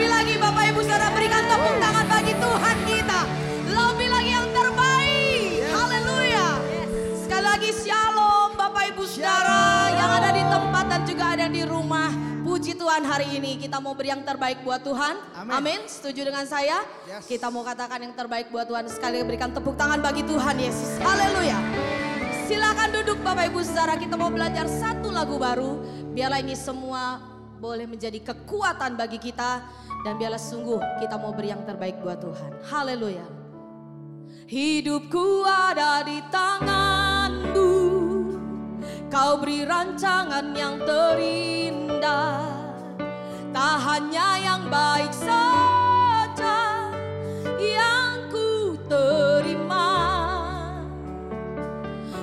Lebih lagi Bapak Ibu Saudara berikan tepuk tangan bagi Tuhan kita. Lebih lagi yang terbaik. Haleluya. Sekali lagi shalom Bapak Ibu Saudara yang ada di tempat dan juga ada di rumah. Puji Tuhan hari ini kita mau beri yang terbaik buat Tuhan. Amin. Amin. Setuju dengan saya? Yes. Kita mau katakan yang terbaik buat Tuhan. Sekali lagi berikan tepuk tangan bagi Tuhan Yesus. Haleluya. Silakan duduk Bapak Ibu Saudara, kita mau belajar satu lagu baru. Biarlah ini semua boleh menjadi kekuatan bagi kita dan biarlah sungguh kita mau beri yang terbaik buat Tuhan. Haleluya. Hidupku ada di tanganmu. Kau beri rancangan yang terindah. Tak hanya yang baik saja yang ku terima.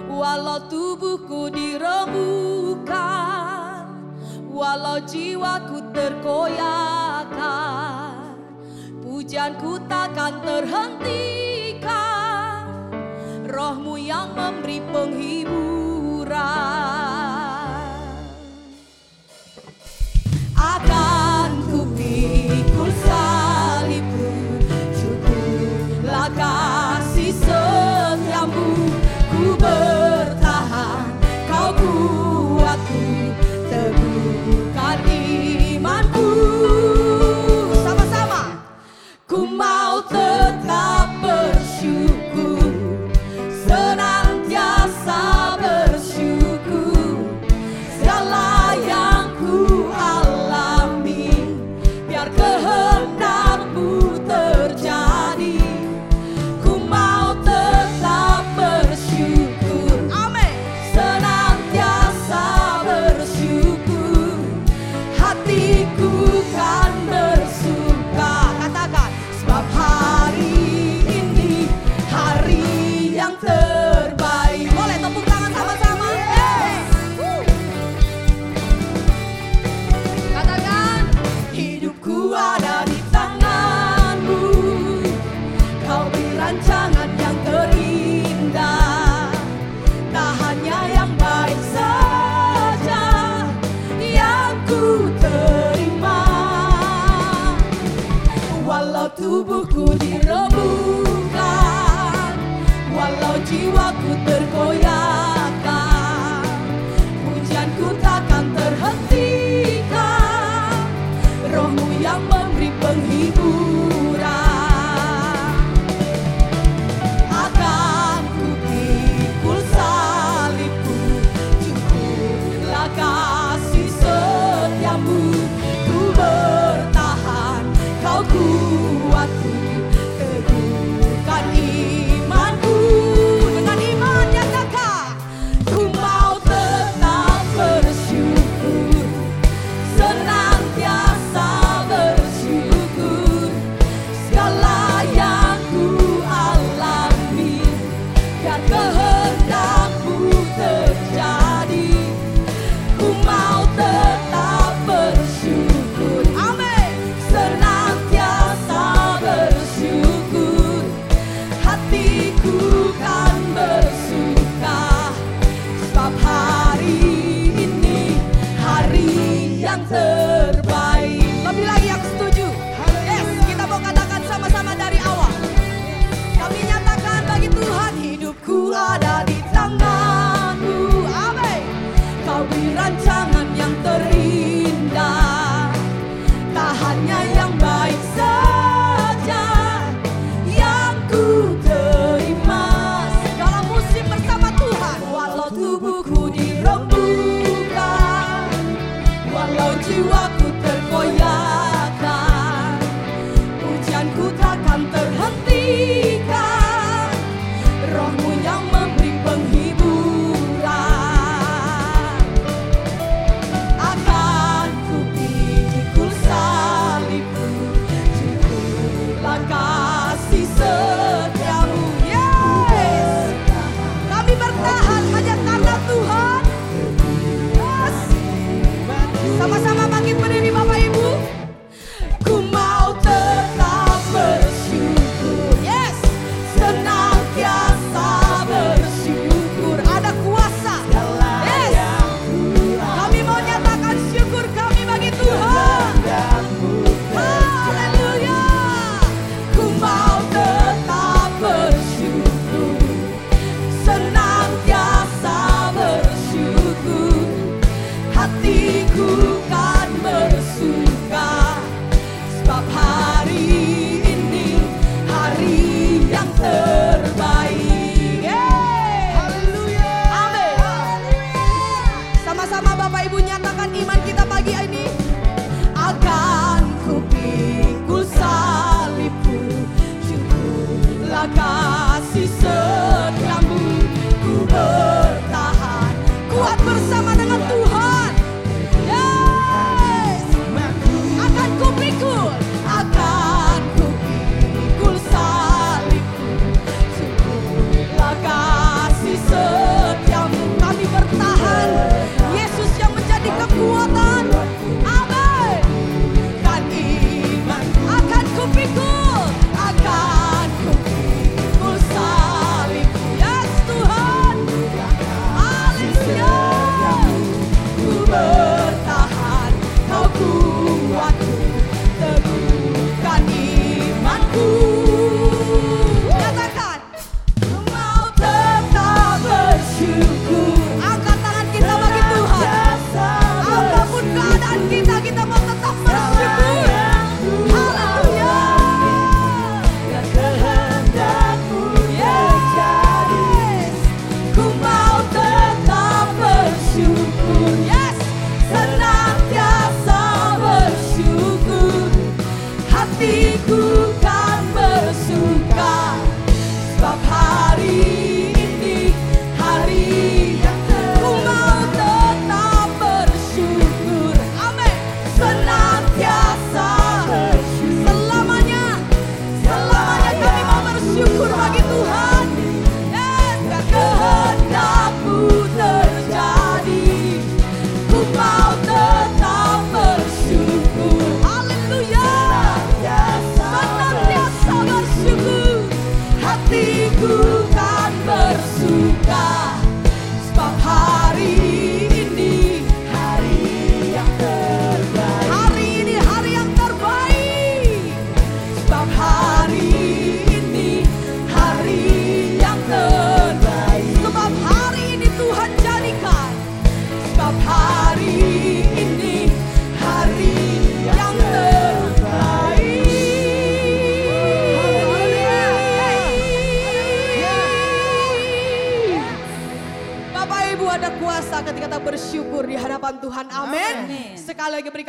Walau tubuhku dirembukan Walau jiwaku terkoyakkan Pujianku takkan terhentikan. Rohmu yang memberi penghiburan. Akan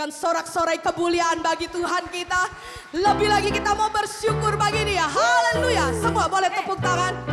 dengan sorak-sorai kemuliaan bagi Tuhan kita. Lebih lagi kita mau bersyukur bagi dia. Haleluya. Semua boleh tepuk tangan.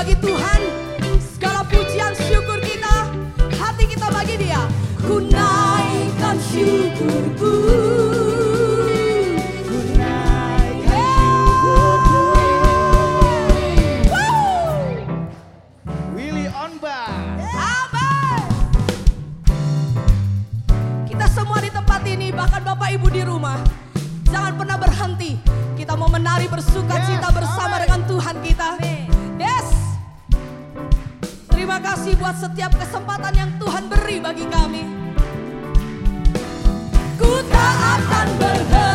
bagi Tuhan. Segala pujian syukur kita Hati kita bagi dia. Ku naikkan syukurku Kita semua di tempat ini Bahkan Bapak Ibu di rumah. Jangan pernah berhenti. Kita mau menari bersuka cita bersama dengan Tuhan kita. kasih buat setiap kesempatan yang Tuhan beri bagi kami. Ku tak akan berhenti.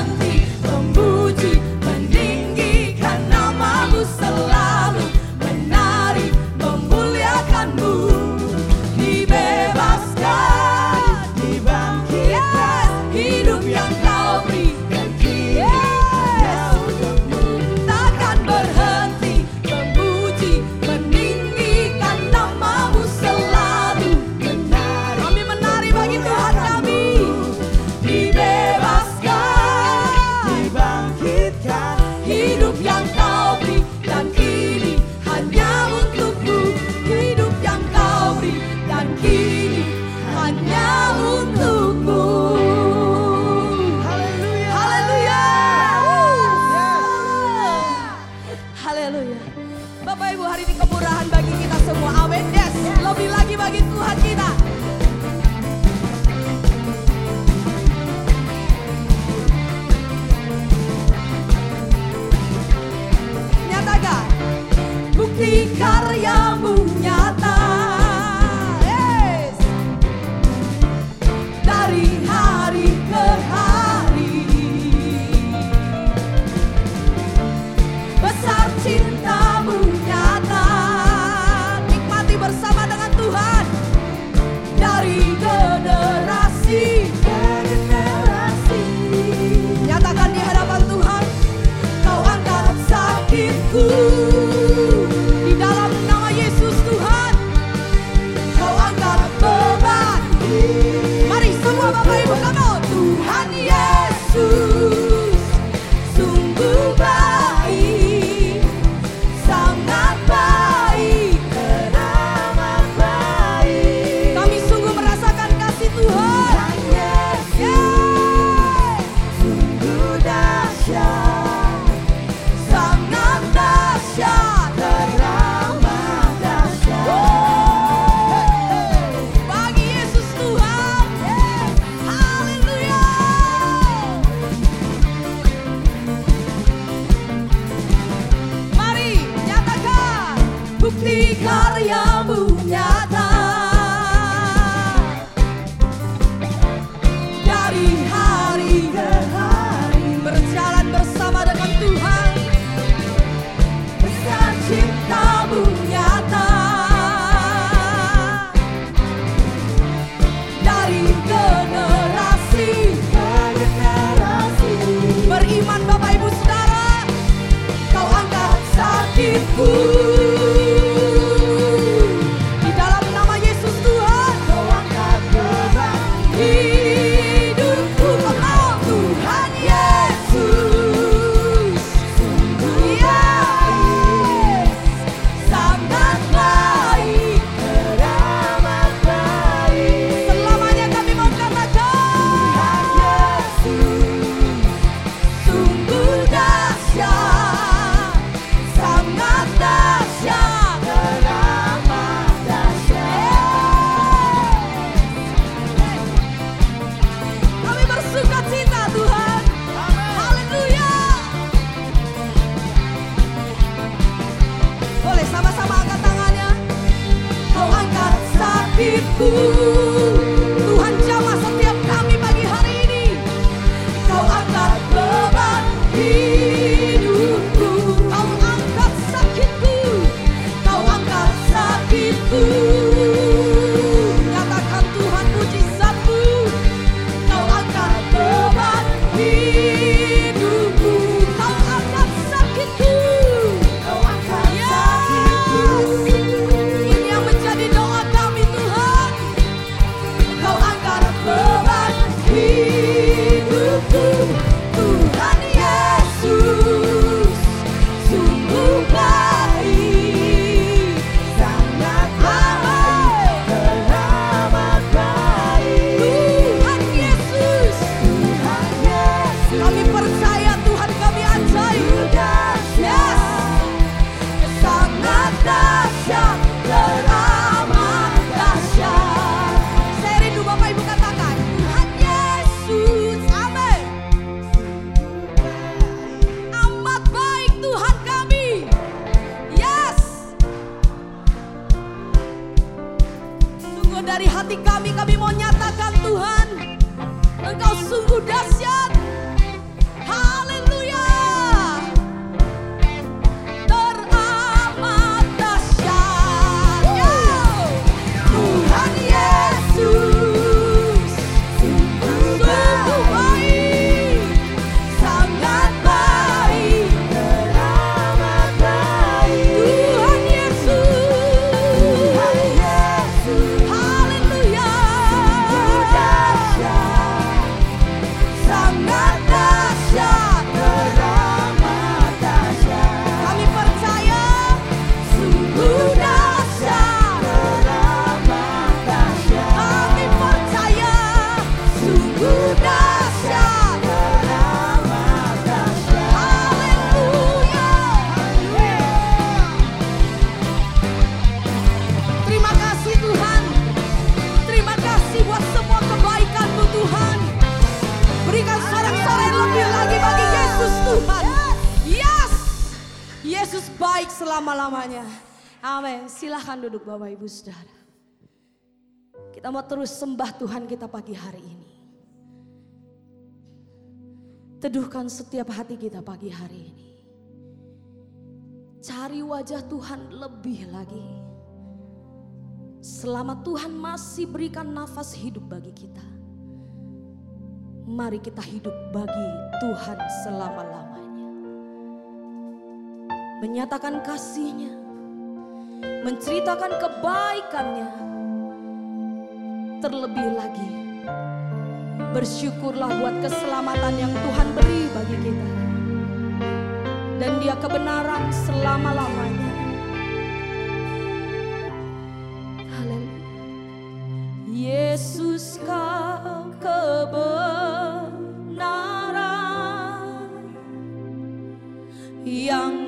Yesus baik selama-lamanya. Amin. Silahkan duduk Bapak Ibu Saudara. Kita mau terus sembah Tuhan kita pagi hari ini. Teduhkan setiap hati kita pagi hari ini. Cari wajah Tuhan lebih lagi. Selama Tuhan masih berikan nafas hidup bagi kita. Mari kita hidup bagi Tuhan selama-lamanya menyatakan kasihnya, menceritakan kebaikannya. Terlebih lagi, bersyukurlah buat keselamatan yang Tuhan beri bagi kita. Dan dia kebenaran selama-lamanya. Haleluya. Yesus kau kebenaran yang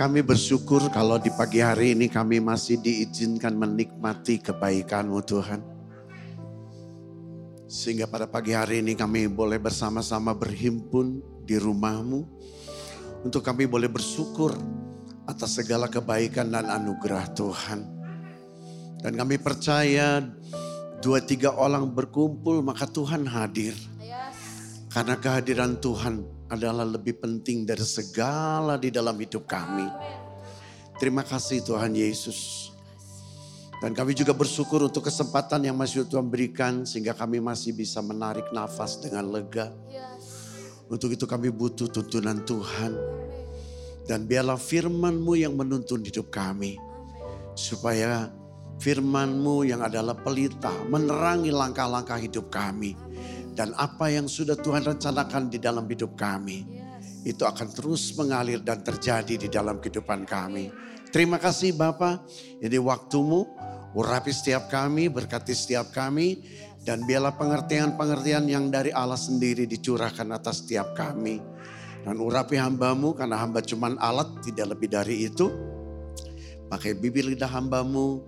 Kami bersyukur kalau di pagi hari ini kami masih diizinkan menikmati kebaikan-Mu Tuhan. Sehingga pada pagi hari ini kami boleh bersama-sama berhimpun di rumah-Mu. Untuk kami boleh bersyukur atas segala kebaikan dan anugerah Tuhan. Dan kami percaya dua tiga orang berkumpul maka Tuhan hadir. Karena kehadiran Tuhan adalah lebih penting dari segala di dalam hidup kami. Terima kasih Tuhan Yesus. Dan kami juga bersyukur untuk kesempatan yang masih Tuhan berikan sehingga kami masih bisa menarik nafas dengan lega. Untuk itu kami butuh tuntunan Tuhan. Dan biarlah firman-Mu yang menuntun hidup kami. Supaya firman-Mu yang adalah pelita menerangi langkah-langkah hidup kami. Dan apa yang sudah Tuhan rencanakan di dalam hidup kami. Itu akan terus mengalir dan terjadi di dalam kehidupan kami. Terima kasih Bapak. Ini waktumu. Urapi setiap kami, berkati setiap kami. Dan biarlah pengertian-pengertian yang dari Allah sendiri dicurahkan atas setiap kami. Dan urapi hambamu karena hamba cuman alat tidak lebih dari itu. Pakai bibir lidah hambamu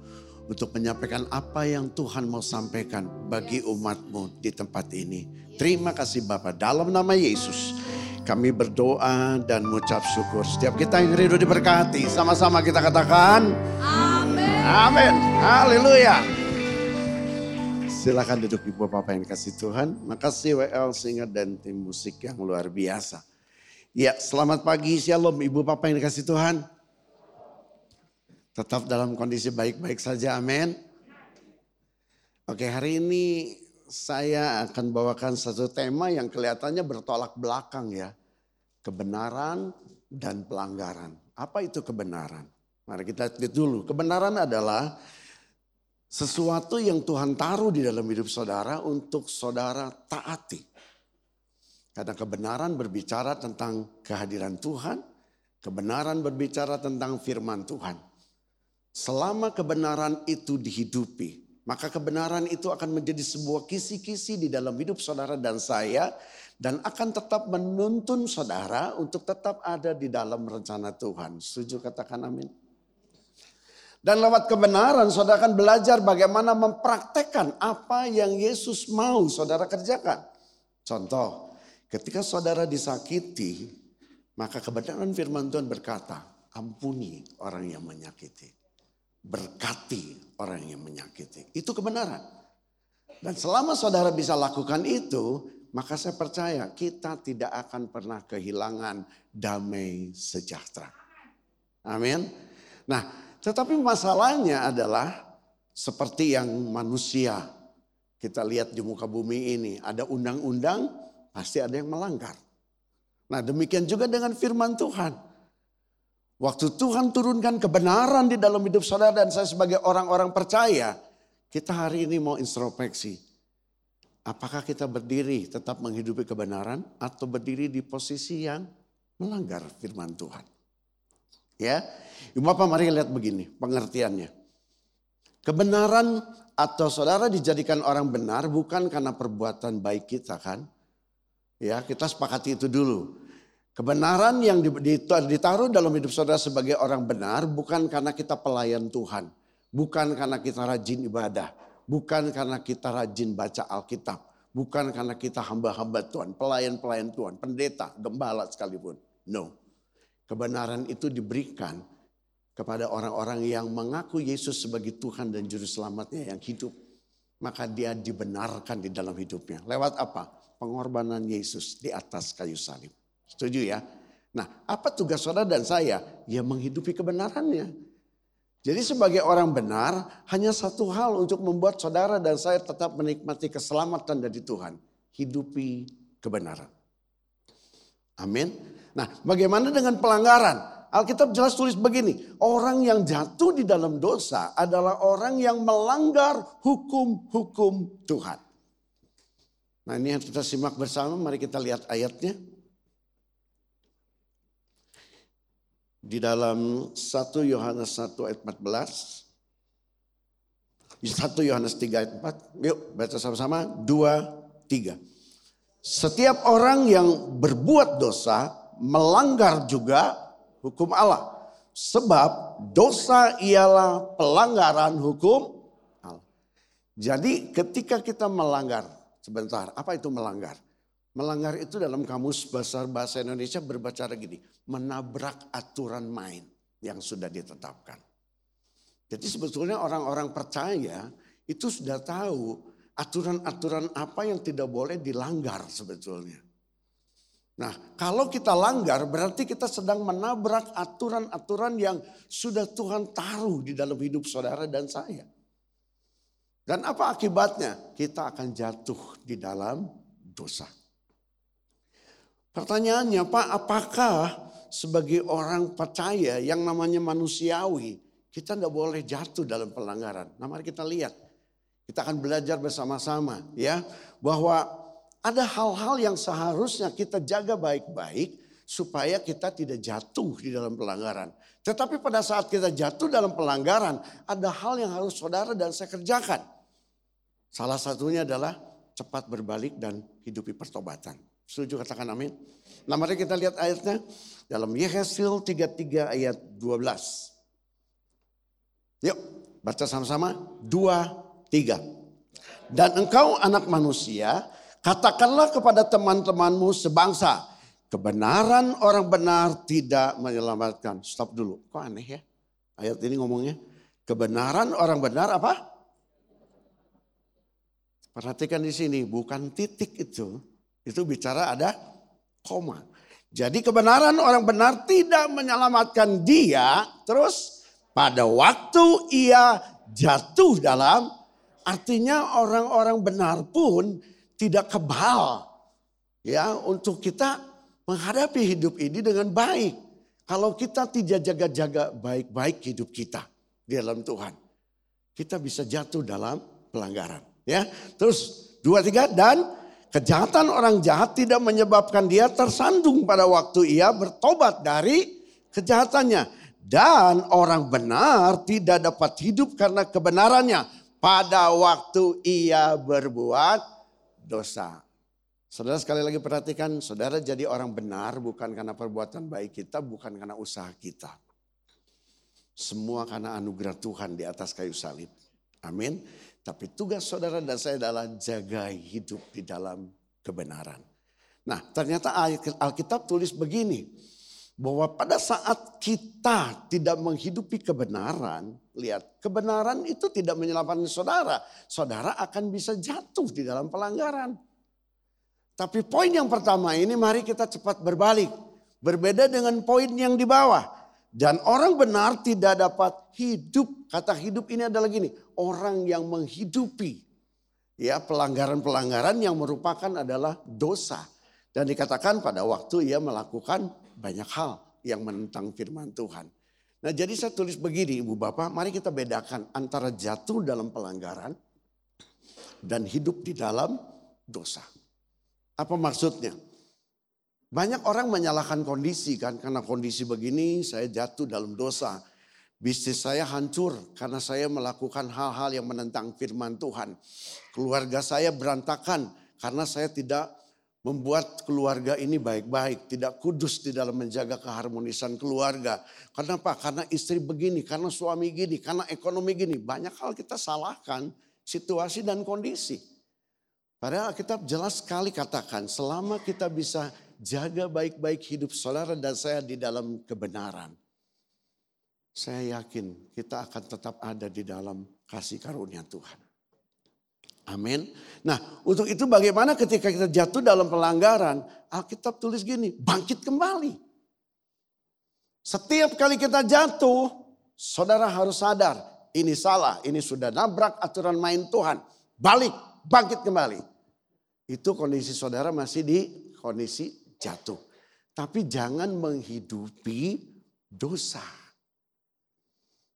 untuk menyampaikan apa yang Tuhan mau sampaikan bagi umatmu di tempat ini. Terima kasih Bapak dalam nama Yesus. Kami berdoa dan mengucap syukur. Setiap kita yang rindu diberkati, sama-sama kita katakan. Amin. Amin. Haleluya. Silakan duduk ibu bapak yang kasih Tuhan. Makasih WL Singer dan tim musik yang luar biasa. Ya, selamat pagi, shalom ibu bapak yang dikasih Tuhan. Tetap dalam kondisi baik-baik saja, amin. Oke, hari ini saya akan bawakan satu tema yang kelihatannya bertolak belakang ya. Kebenaran dan pelanggaran. Apa itu kebenaran? Mari kita lihat dulu. Kebenaran adalah sesuatu yang Tuhan taruh di dalam hidup saudara untuk saudara taati. Karena kebenaran berbicara tentang kehadiran Tuhan, kebenaran berbicara tentang firman Tuhan. Selama kebenaran itu dihidupi, maka kebenaran itu akan menjadi sebuah kisi-kisi di dalam hidup saudara dan saya dan akan tetap menuntun saudara untuk tetap ada di dalam rencana Tuhan. Setuju katakan amin. Dan lewat kebenaran saudara akan belajar bagaimana mempraktekkan apa yang Yesus mau saudara kerjakan. Contoh, ketika saudara disakiti, maka kebenaran firman Tuhan berkata, ampuni orang yang menyakiti berkati orang yang menyakiti. Itu kebenaran. Dan selama saudara bisa lakukan itu, maka saya percaya kita tidak akan pernah kehilangan damai sejahtera. Amin. Nah, tetapi masalahnya adalah seperti yang manusia kita lihat di muka bumi ini, ada undang-undang, pasti ada yang melanggar. Nah, demikian juga dengan firman Tuhan. Waktu Tuhan turunkan kebenaran di dalam hidup saudara dan saya sebagai orang-orang percaya, kita hari ini mau introspeksi. Apakah kita berdiri tetap menghidupi kebenaran atau berdiri di posisi yang melanggar firman Tuhan? Ya, Ibu Bapak mari lihat begini pengertiannya. Kebenaran atau saudara dijadikan orang benar bukan karena perbuatan baik kita kan? Ya, kita sepakati itu dulu. Kebenaran yang ditaruh dalam hidup saudara sebagai orang benar bukan karena kita pelayan Tuhan. Bukan karena kita rajin ibadah. Bukan karena kita rajin baca Alkitab. Bukan karena kita hamba-hamba Tuhan, pelayan-pelayan Tuhan, pendeta, gembala sekalipun. No. Kebenaran itu diberikan kepada orang-orang yang mengaku Yesus sebagai Tuhan dan Juru Selamatnya yang hidup. Maka dia dibenarkan di dalam hidupnya. Lewat apa? Pengorbanan Yesus di atas kayu salib. Setuju ya? Nah, apa tugas saudara dan saya? Ya menghidupi kebenarannya. Jadi sebagai orang benar, hanya satu hal untuk membuat saudara dan saya tetap menikmati keselamatan dari Tuhan. Hidupi kebenaran. Amin. Nah, bagaimana dengan pelanggaran? Alkitab jelas tulis begini, orang yang jatuh di dalam dosa adalah orang yang melanggar hukum-hukum Tuhan. Nah ini yang kita simak bersama, mari kita lihat ayatnya. Di dalam 1 Yohanes 1 ayat 14. Di 1 Yohanes 3 ayat 4. Yuk baca sama-sama. 2, 3. Setiap orang yang berbuat dosa melanggar juga hukum Allah. Sebab dosa ialah pelanggaran hukum Allah. Jadi ketika kita melanggar, sebentar, apa itu melanggar? Melanggar itu dalam kamus bahasa bahasa Indonesia berbicara gini, menabrak aturan main yang sudah ditetapkan. Jadi sebetulnya orang-orang percaya itu sudah tahu aturan-aturan apa yang tidak boleh dilanggar sebetulnya. Nah, kalau kita langgar berarti kita sedang menabrak aturan-aturan yang sudah Tuhan taruh di dalam hidup saudara dan saya. Dan apa akibatnya? Kita akan jatuh di dalam dosa. Pertanyaannya, Pak, apakah sebagai orang percaya yang namanya manusiawi, kita tidak boleh jatuh dalam pelanggaran. Nah, mari kita lihat. Kita akan belajar bersama-sama ya bahwa ada hal-hal yang seharusnya kita jaga baik-baik supaya kita tidak jatuh di dalam pelanggaran. Tetapi pada saat kita jatuh dalam pelanggaran, ada hal yang harus saudara dan saya kerjakan. Salah satunya adalah cepat berbalik dan hidupi pertobatan. Setuju katakan amin. Nah mari kita lihat ayatnya dalam Yehezkel 33 ayat 12. Yuk baca sama-sama. Dua, tiga. Dan engkau anak manusia Katakanlah kepada teman-temanmu sebangsa, kebenaran orang benar tidak menyelamatkan. Stop dulu, kok aneh ya? Ayat ini ngomongnya, kebenaran orang benar apa? Perhatikan di sini, bukan titik itu. Itu bicara ada koma. Jadi kebenaran orang benar tidak menyelamatkan dia. Terus pada waktu ia jatuh dalam, artinya orang-orang benar pun tidak kebal ya untuk kita menghadapi hidup ini dengan baik. Kalau kita tidak jaga-jaga baik-baik hidup kita di dalam Tuhan, kita bisa jatuh dalam pelanggaran. Ya, terus dua tiga dan kejahatan orang jahat tidak menyebabkan dia tersandung pada waktu ia bertobat dari kejahatannya dan orang benar tidak dapat hidup karena kebenarannya pada waktu ia berbuat dosa. Saudara sekali lagi perhatikan, saudara jadi orang benar bukan karena perbuatan baik kita, bukan karena usaha kita. Semua karena anugerah Tuhan di atas kayu salib. Amin. Tapi tugas saudara dan saya adalah jaga hidup di dalam kebenaran. Nah ternyata Alkitab tulis begini. Bahwa pada saat kita tidak menghidupi kebenaran. Lihat kebenaran itu tidak menyelamatkan saudara. Saudara akan bisa jatuh di dalam pelanggaran. Tapi poin yang pertama ini mari kita cepat berbalik. Berbeda dengan poin yang di bawah. Dan orang benar tidak dapat hidup. Kata hidup ini adalah gini. Orang yang menghidupi. Ya pelanggaran-pelanggaran yang merupakan adalah dosa. Dan dikatakan pada waktu ia melakukan banyak hal yang menentang firman Tuhan. Nah jadi saya tulis begini ibu bapak, mari kita bedakan antara jatuh dalam pelanggaran dan hidup di dalam dosa. Apa maksudnya? Banyak orang menyalahkan kondisi kan, karena kondisi begini saya jatuh dalam dosa. Bisnis saya hancur karena saya melakukan hal-hal yang menentang firman Tuhan. Keluarga saya berantakan karena saya tidak membuat keluarga ini baik-baik, tidak kudus di dalam menjaga keharmonisan keluarga. Kenapa? Karena istri begini, karena suami gini, karena ekonomi gini. Banyak hal kita salahkan situasi dan kondisi. Padahal kita jelas sekali katakan selama kita bisa jaga baik-baik hidup saudara dan saya di dalam kebenaran. Saya yakin kita akan tetap ada di dalam kasih karunia Tuhan. Amin. Nah untuk itu bagaimana ketika kita jatuh dalam pelanggaran. Alkitab tulis gini, bangkit kembali. Setiap kali kita jatuh, saudara harus sadar. Ini salah, ini sudah nabrak aturan main Tuhan. Balik, bangkit kembali. Itu kondisi saudara masih di kondisi jatuh. Tapi jangan menghidupi dosa.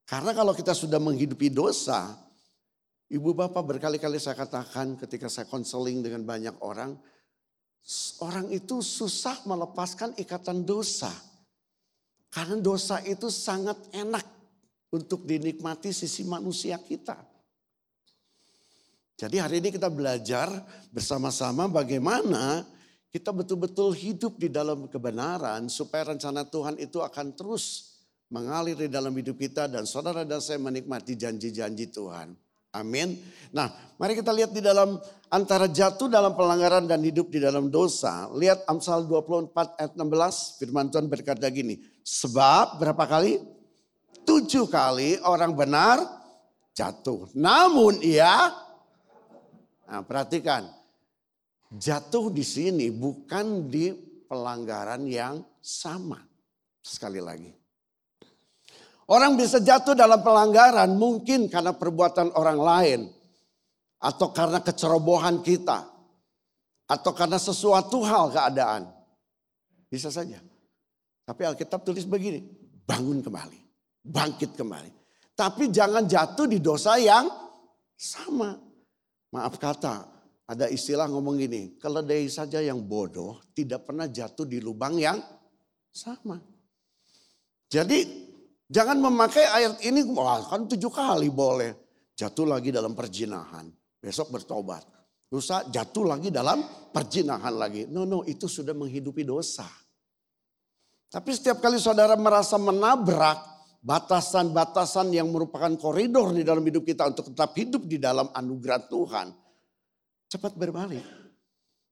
Karena kalau kita sudah menghidupi dosa, Ibu bapak berkali-kali saya katakan ketika saya konseling dengan banyak orang. Orang itu susah melepaskan ikatan dosa. Karena dosa itu sangat enak untuk dinikmati sisi manusia kita. Jadi hari ini kita belajar bersama-sama bagaimana kita betul-betul hidup di dalam kebenaran supaya rencana Tuhan itu akan terus mengalir di dalam hidup kita dan saudara dan saya menikmati janji-janji Tuhan. Amin. Nah, mari kita lihat di dalam antara jatuh dalam pelanggaran dan hidup di dalam dosa. Lihat Amsal 24 ayat 16, firman Tuhan berkata gini. Sebab berapa kali? Tujuh kali orang benar jatuh. Namun ia, nah perhatikan. Jatuh di sini bukan di pelanggaran yang sama. Sekali lagi. Orang bisa jatuh dalam pelanggaran mungkin karena perbuatan orang lain. Atau karena kecerobohan kita. Atau karena sesuatu hal keadaan. Bisa saja. Tapi Alkitab tulis begini. Bangun kembali. Bangkit kembali. Tapi jangan jatuh di dosa yang sama. Maaf kata. Ada istilah ngomong gini. Keledai saja yang bodoh tidak pernah jatuh di lubang yang sama. Jadi Jangan memakai ayat ini, wah kan tujuh kali boleh. Jatuh lagi dalam perjinahan. Besok bertobat. Lusa jatuh lagi dalam perjinahan lagi. No, no, itu sudah menghidupi dosa. Tapi setiap kali saudara merasa menabrak batasan-batasan yang merupakan koridor di dalam hidup kita untuk tetap hidup di dalam anugerah Tuhan. Cepat berbalik.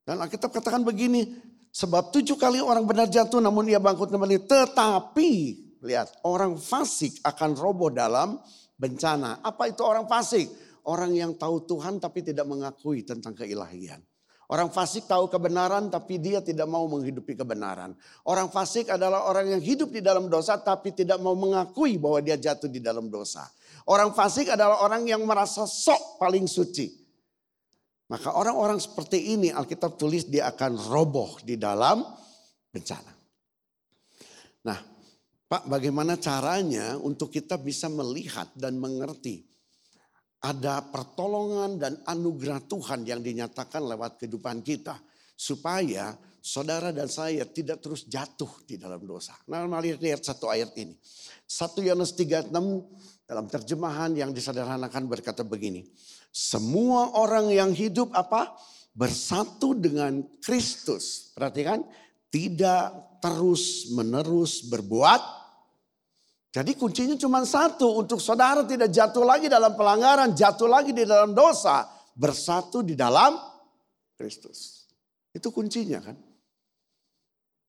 Dan Alkitab katakan begini, sebab tujuh kali orang benar jatuh namun ia bangkit kembali. Tetapi Lihat, orang fasik akan roboh dalam bencana. Apa itu orang fasik? Orang yang tahu Tuhan tapi tidak mengakui tentang keilahian. Orang fasik tahu kebenaran tapi dia tidak mau menghidupi kebenaran. Orang fasik adalah orang yang hidup di dalam dosa tapi tidak mau mengakui bahwa dia jatuh di dalam dosa. Orang fasik adalah orang yang merasa sok paling suci. Maka orang-orang seperti ini Alkitab tulis dia akan roboh di dalam bencana. Nah Pak, bagaimana caranya untuk kita bisa melihat dan mengerti ada pertolongan dan anugerah Tuhan yang dinyatakan lewat kehidupan kita supaya saudara dan saya tidak terus jatuh di dalam dosa. Nah, mari lihat satu ayat ini. 1 Yohanes 36 dalam terjemahan yang disederhanakan berkata begini. Semua orang yang hidup apa? Bersatu dengan Kristus. Perhatikan, tidak terus menerus berbuat jadi kuncinya cuma satu, untuk saudara tidak jatuh lagi dalam pelanggaran, jatuh lagi di dalam dosa, bersatu di dalam Kristus. Itu kuncinya kan.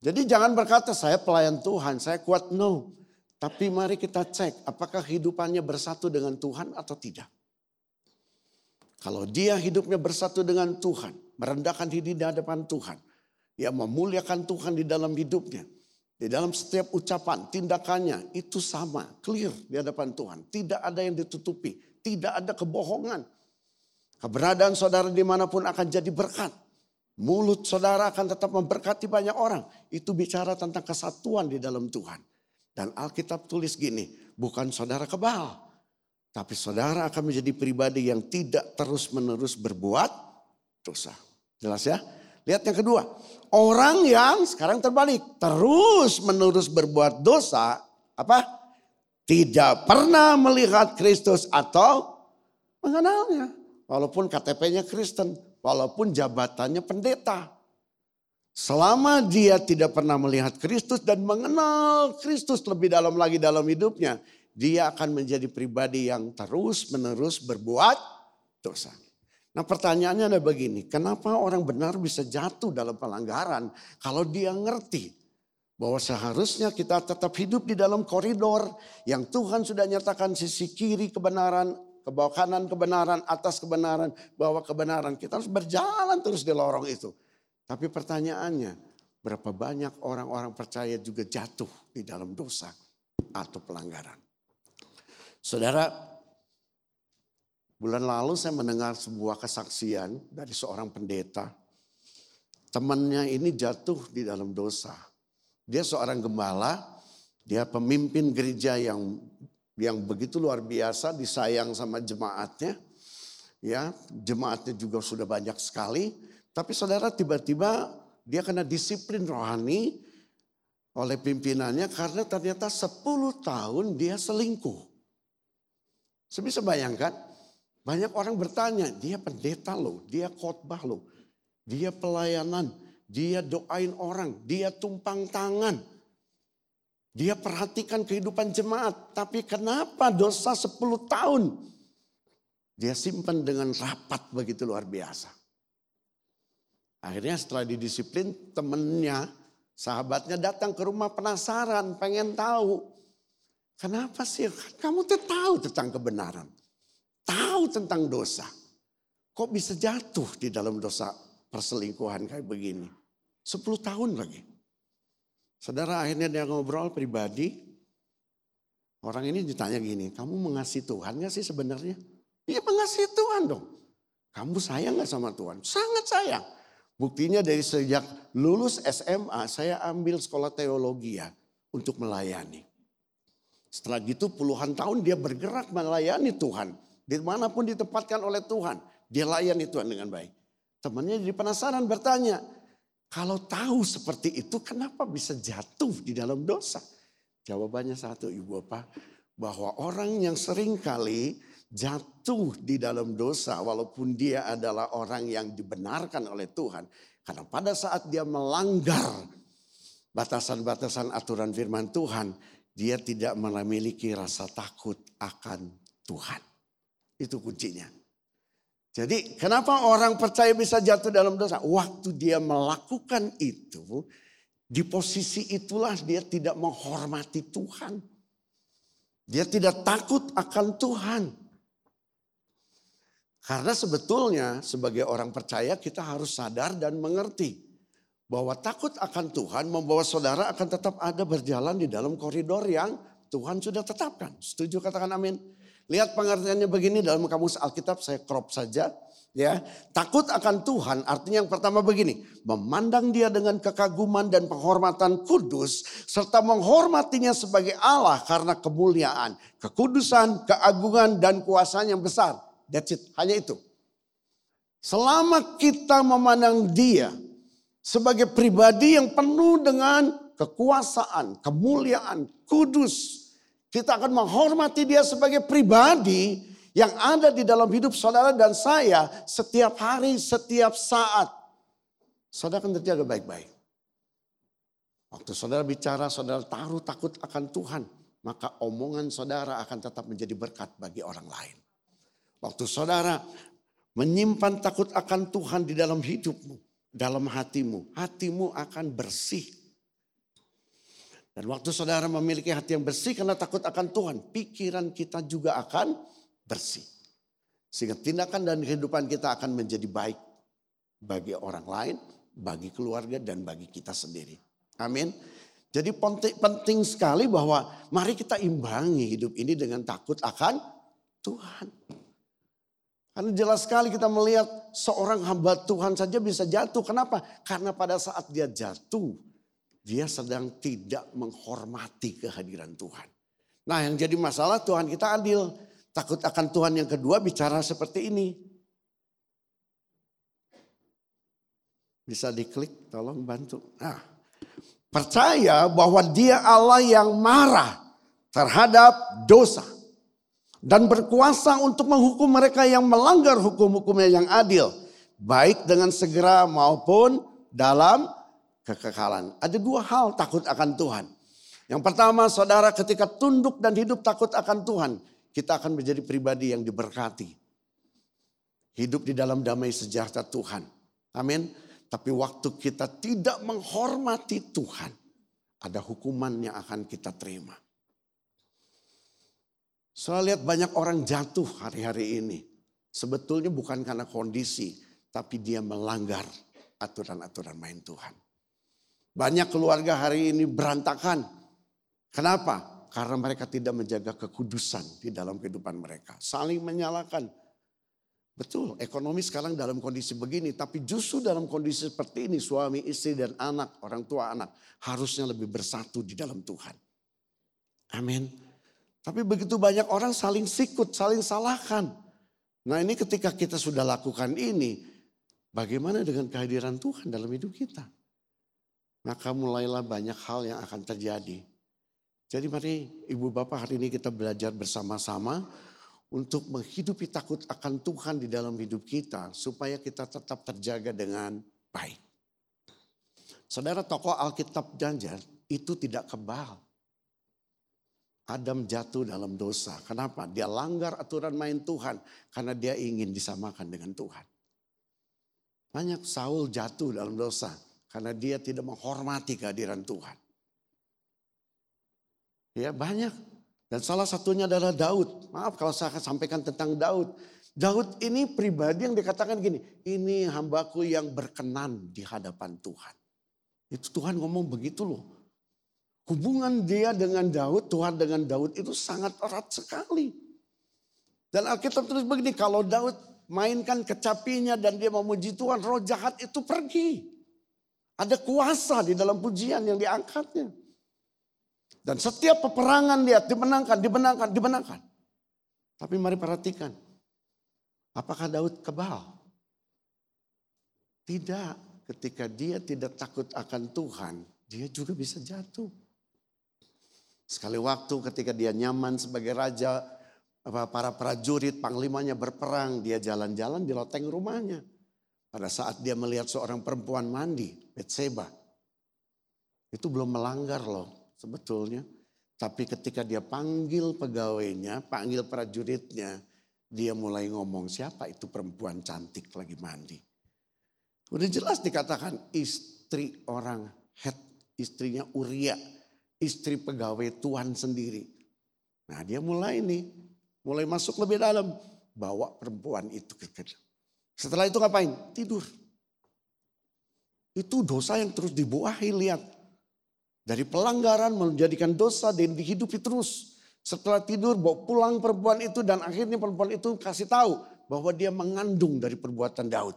Jadi jangan berkata saya pelayan Tuhan, saya kuat no. Tapi mari kita cek apakah hidupannya bersatu dengan Tuhan atau tidak. Kalau dia hidupnya bersatu dengan Tuhan, merendahkan diri di hadapan Tuhan, dia memuliakan Tuhan di dalam hidupnya, di dalam setiap ucapan, tindakannya itu sama, clear di hadapan Tuhan. Tidak ada yang ditutupi, tidak ada kebohongan. Keberadaan saudara di mana pun akan jadi berkat. Mulut saudara akan tetap memberkati banyak orang. Itu bicara tentang kesatuan di dalam Tuhan. Dan Alkitab tulis gini, bukan saudara kebal. Tapi saudara akan menjadi pribadi yang tidak terus menerus berbuat dosa. Jelas ya? Lihat yang kedua. Orang yang sekarang terbalik. Terus menerus berbuat dosa. Apa? Tidak pernah melihat Kristus atau mengenalnya. Walaupun KTP-nya Kristen. Walaupun jabatannya pendeta. Selama dia tidak pernah melihat Kristus dan mengenal Kristus lebih dalam lagi dalam hidupnya. Dia akan menjadi pribadi yang terus menerus berbuat dosa. Nah pertanyaannya ada begini, kenapa orang benar bisa jatuh dalam pelanggaran kalau dia ngerti bahwa seharusnya kita tetap hidup di dalam koridor yang Tuhan sudah nyatakan sisi kiri kebenaran, ke bawah kanan kebenaran, atas kebenaran, bawah kebenaran. Kita harus berjalan terus di lorong itu. Tapi pertanyaannya, berapa banyak orang-orang percaya juga jatuh di dalam dosa atau pelanggaran. Saudara, Bulan lalu saya mendengar sebuah kesaksian dari seorang pendeta. Temannya ini jatuh di dalam dosa. Dia seorang gembala, dia pemimpin gereja yang yang begitu luar biasa, disayang sama jemaatnya. Ya, jemaatnya juga sudah banyak sekali. Tapi saudara tiba-tiba dia kena disiplin rohani oleh pimpinannya karena ternyata 10 tahun dia selingkuh. Saya bisa bayangkan, banyak orang bertanya, dia pendeta loh, dia khotbah loh, dia pelayanan, dia doain orang, dia tumpang tangan. Dia perhatikan kehidupan jemaat, tapi kenapa dosa 10 tahun dia simpan dengan rapat begitu luar biasa. Akhirnya setelah didisiplin temennya, sahabatnya datang ke rumah penasaran, pengen tahu. Kenapa sih? Kamu tahu tentang kebenaran. Tahu tentang dosa. Kok bisa jatuh di dalam dosa perselingkuhan kayak begini? 10 tahun lagi. Saudara akhirnya dia ngobrol pribadi. Orang ini ditanya gini, kamu mengasihi Tuhan gak sih sebenarnya? Iya mengasihi Tuhan dong. Kamu sayang gak sama Tuhan? Sangat sayang. Buktinya dari sejak lulus SMA saya ambil sekolah teologi ya untuk melayani. Setelah gitu puluhan tahun dia bergerak melayani Tuhan. Di mana pun ditempatkan oleh Tuhan. Dia layani Tuhan dengan baik. Temannya jadi penasaran bertanya. Kalau tahu seperti itu kenapa bisa jatuh di dalam dosa? Jawabannya satu ibu bapak. Bahwa orang yang sering kali jatuh di dalam dosa walaupun dia adalah orang yang dibenarkan oleh Tuhan. Karena pada saat dia melanggar batasan-batasan aturan firman Tuhan, dia tidak memiliki rasa takut akan Tuhan. Itu kuncinya. Jadi kenapa orang percaya bisa jatuh dalam dosa? Waktu dia melakukan itu, di posisi itulah dia tidak menghormati Tuhan. Dia tidak takut akan Tuhan. Karena sebetulnya sebagai orang percaya kita harus sadar dan mengerti. Bahwa takut akan Tuhan membawa saudara akan tetap ada berjalan di dalam koridor yang Tuhan sudah tetapkan. Setuju katakan amin. Lihat pengertiannya begini dalam kamus Alkitab saya crop saja. Ya, takut akan Tuhan artinya yang pertama begini, memandang dia dengan kekaguman dan penghormatan kudus serta menghormatinya sebagai Allah karena kemuliaan, kekudusan, keagungan dan kuasanya yang besar. That's it, hanya itu. Selama kita memandang dia sebagai pribadi yang penuh dengan kekuasaan, kemuliaan, kudus, kita akan menghormati dia sebagai pribadi yang ada di dalam hidup saudara dan saya setiap hari, setiap saat. Saudara akan terjaga baik-baik. Waktu saudara bicara, saudara taruh takut akan Tuhan. Maka omongan saudara akan tetap menjadi berkat bagi orang lain. Waktu saudara menyimpan takut akan Tuhan di dalam hidupmu, dalam hatimu, hatimu akan bersih. Dan waktu saudara memiliki hati yang bersih karena takut akan Tuhan, pikiran kita juga akan bersih. Sehingga tindakan dan kehidupan kita akan menjadi baik bagi orang lain, bagi keluarga dan bagi kita sendiri. Amin. Jadi penting sekali bahwa mari kita imbangi hidup ini dengan takut akan Tuhan. Karena jelas sekali kita melihat seorang hamba Tuhan saja bisa jatuh. Kenapa? Karena pada saat dia jatuh, dia sedang tidak menghormati kehadiran Tuhan. Nah yang jadi masalah Tuhan kita adil. Takut akan Tuhan yang kedua bicara seperti ini. Bisa diklik, tolong bantu. Nah, percaya bahwa dia Allah yang marah terhadap dosa. Dan berkuasa untuk menghukum mereka yang melanggar hukum-hukumnya yang adil. Baik dengan segera maupun dalam kekekalan. Ada dua hal takut akan Tuhan. Yang pertama saudara ketika tunduk dan hidup takut akan Tuhan kita akan menjadi pribadi yang diberkati. Hidup di dalam damai sejahtera Tuhan. Amin. Tapi waktu kita tidak menghormati Tuhan, ada hukuman yang akan kita terima. Saya lihat banyak orang jatuh hari-hari ini. Sebetulnya bukan karena kondisi, tapi dia melanggar aturan-aturan main Tuhan. Banyak keluarga hari ini berantakan. Kenapa? Karena mereka tidak menjaga kekudusan di dalam kehidupan mereka. Saling menyalahkan. Betul, ekonomi sekarang dalam kondisi begini. Tapi justru dalam kondisi seperti ini suami, istri dan anak, orang tua anak. Harusnya lebih bersatu di dalam Tuhan. Amin. Tapi begitu banyak orang saling sikut, saling salahkan. Nah ini ketika kita sudah lakukan ini, bagaimana dengan kehadiran Tuhan dalam hidup kita? Maka mulailah banyak hal yang akan terjadi. Jadi mari ibu bapak hari ini kita belajar bersama-sama untuk menghidupi takut akan Tuhan di dalam hidup kita. Supaya kita tetap terjaga dengan baik. Saudara tokoh Alkitab janjar itu tidak kebal. Adam jatuh dalam dosa. Kenapa? Dia langgar aturan main Tuhan karena dia ingin disamakan dengan Tuhan. Banyak Saul jatuh dalam dosa karena dia tidak menghormati kehadiran Tuhan. Ya banyak. Dan salah satunya adalah Daud. Maaf kalau saya akan sampaikan tentang Daud. Daud ini pribadi yang dikatakan gini, ini hambaku yang berkenan di hadapan Tuhan. Itu Tuhan ngomong begitu loh. Hubungan dia dengan Daud, Tuhan dengan Daud itu sangat erat sekali. Dan Alkitab tulis begini, kalau Daud mainkan kecapinya dan dia memuji Tuhan, roh jahat itu pergi. Ada kuasa di dalam pujian yang diangkatnya. Dan setiap peperangan dia dimenangkan, dimenangkan, dimenangkan. Tapi mari perhatikan, apakah Daud kebal? Tidak, ketika dia tidak takut akan Tuhan, dia juga bisa jatuh. Sekali waktu ketika dia nyaman sebagai raja, para prajurit panglimanya berperang, dia jalan-jalan di loteng rumahnya. Pada saat dia melihat seorang perempuan mandi, Betseba. Itu belum melanggar loh sebetulnya. Tapi ketika dia panggil pegawainya, panggil prajuritnya, dia mulai ngomong siapa itu perempuan cantik lagi mandi. Udah jelas dikatakan istri orang Het, istrinya Uria istri pegawai Tuhan sendiri. Nah dia mulai nih, mulai masuk lebih dalam. Bawa perempuan itu ke Setelah itu ngapain? Tidur. Itu dosa yang terus dibuahi lihat. Dari pelanggaran menjadikan dosa dan dihidupi terus. Setelah tidur bawa pulang perempuan itu dan akhirnya perempuan itu kasih tahu bahwa dia mengandung dari perbuatan Daud.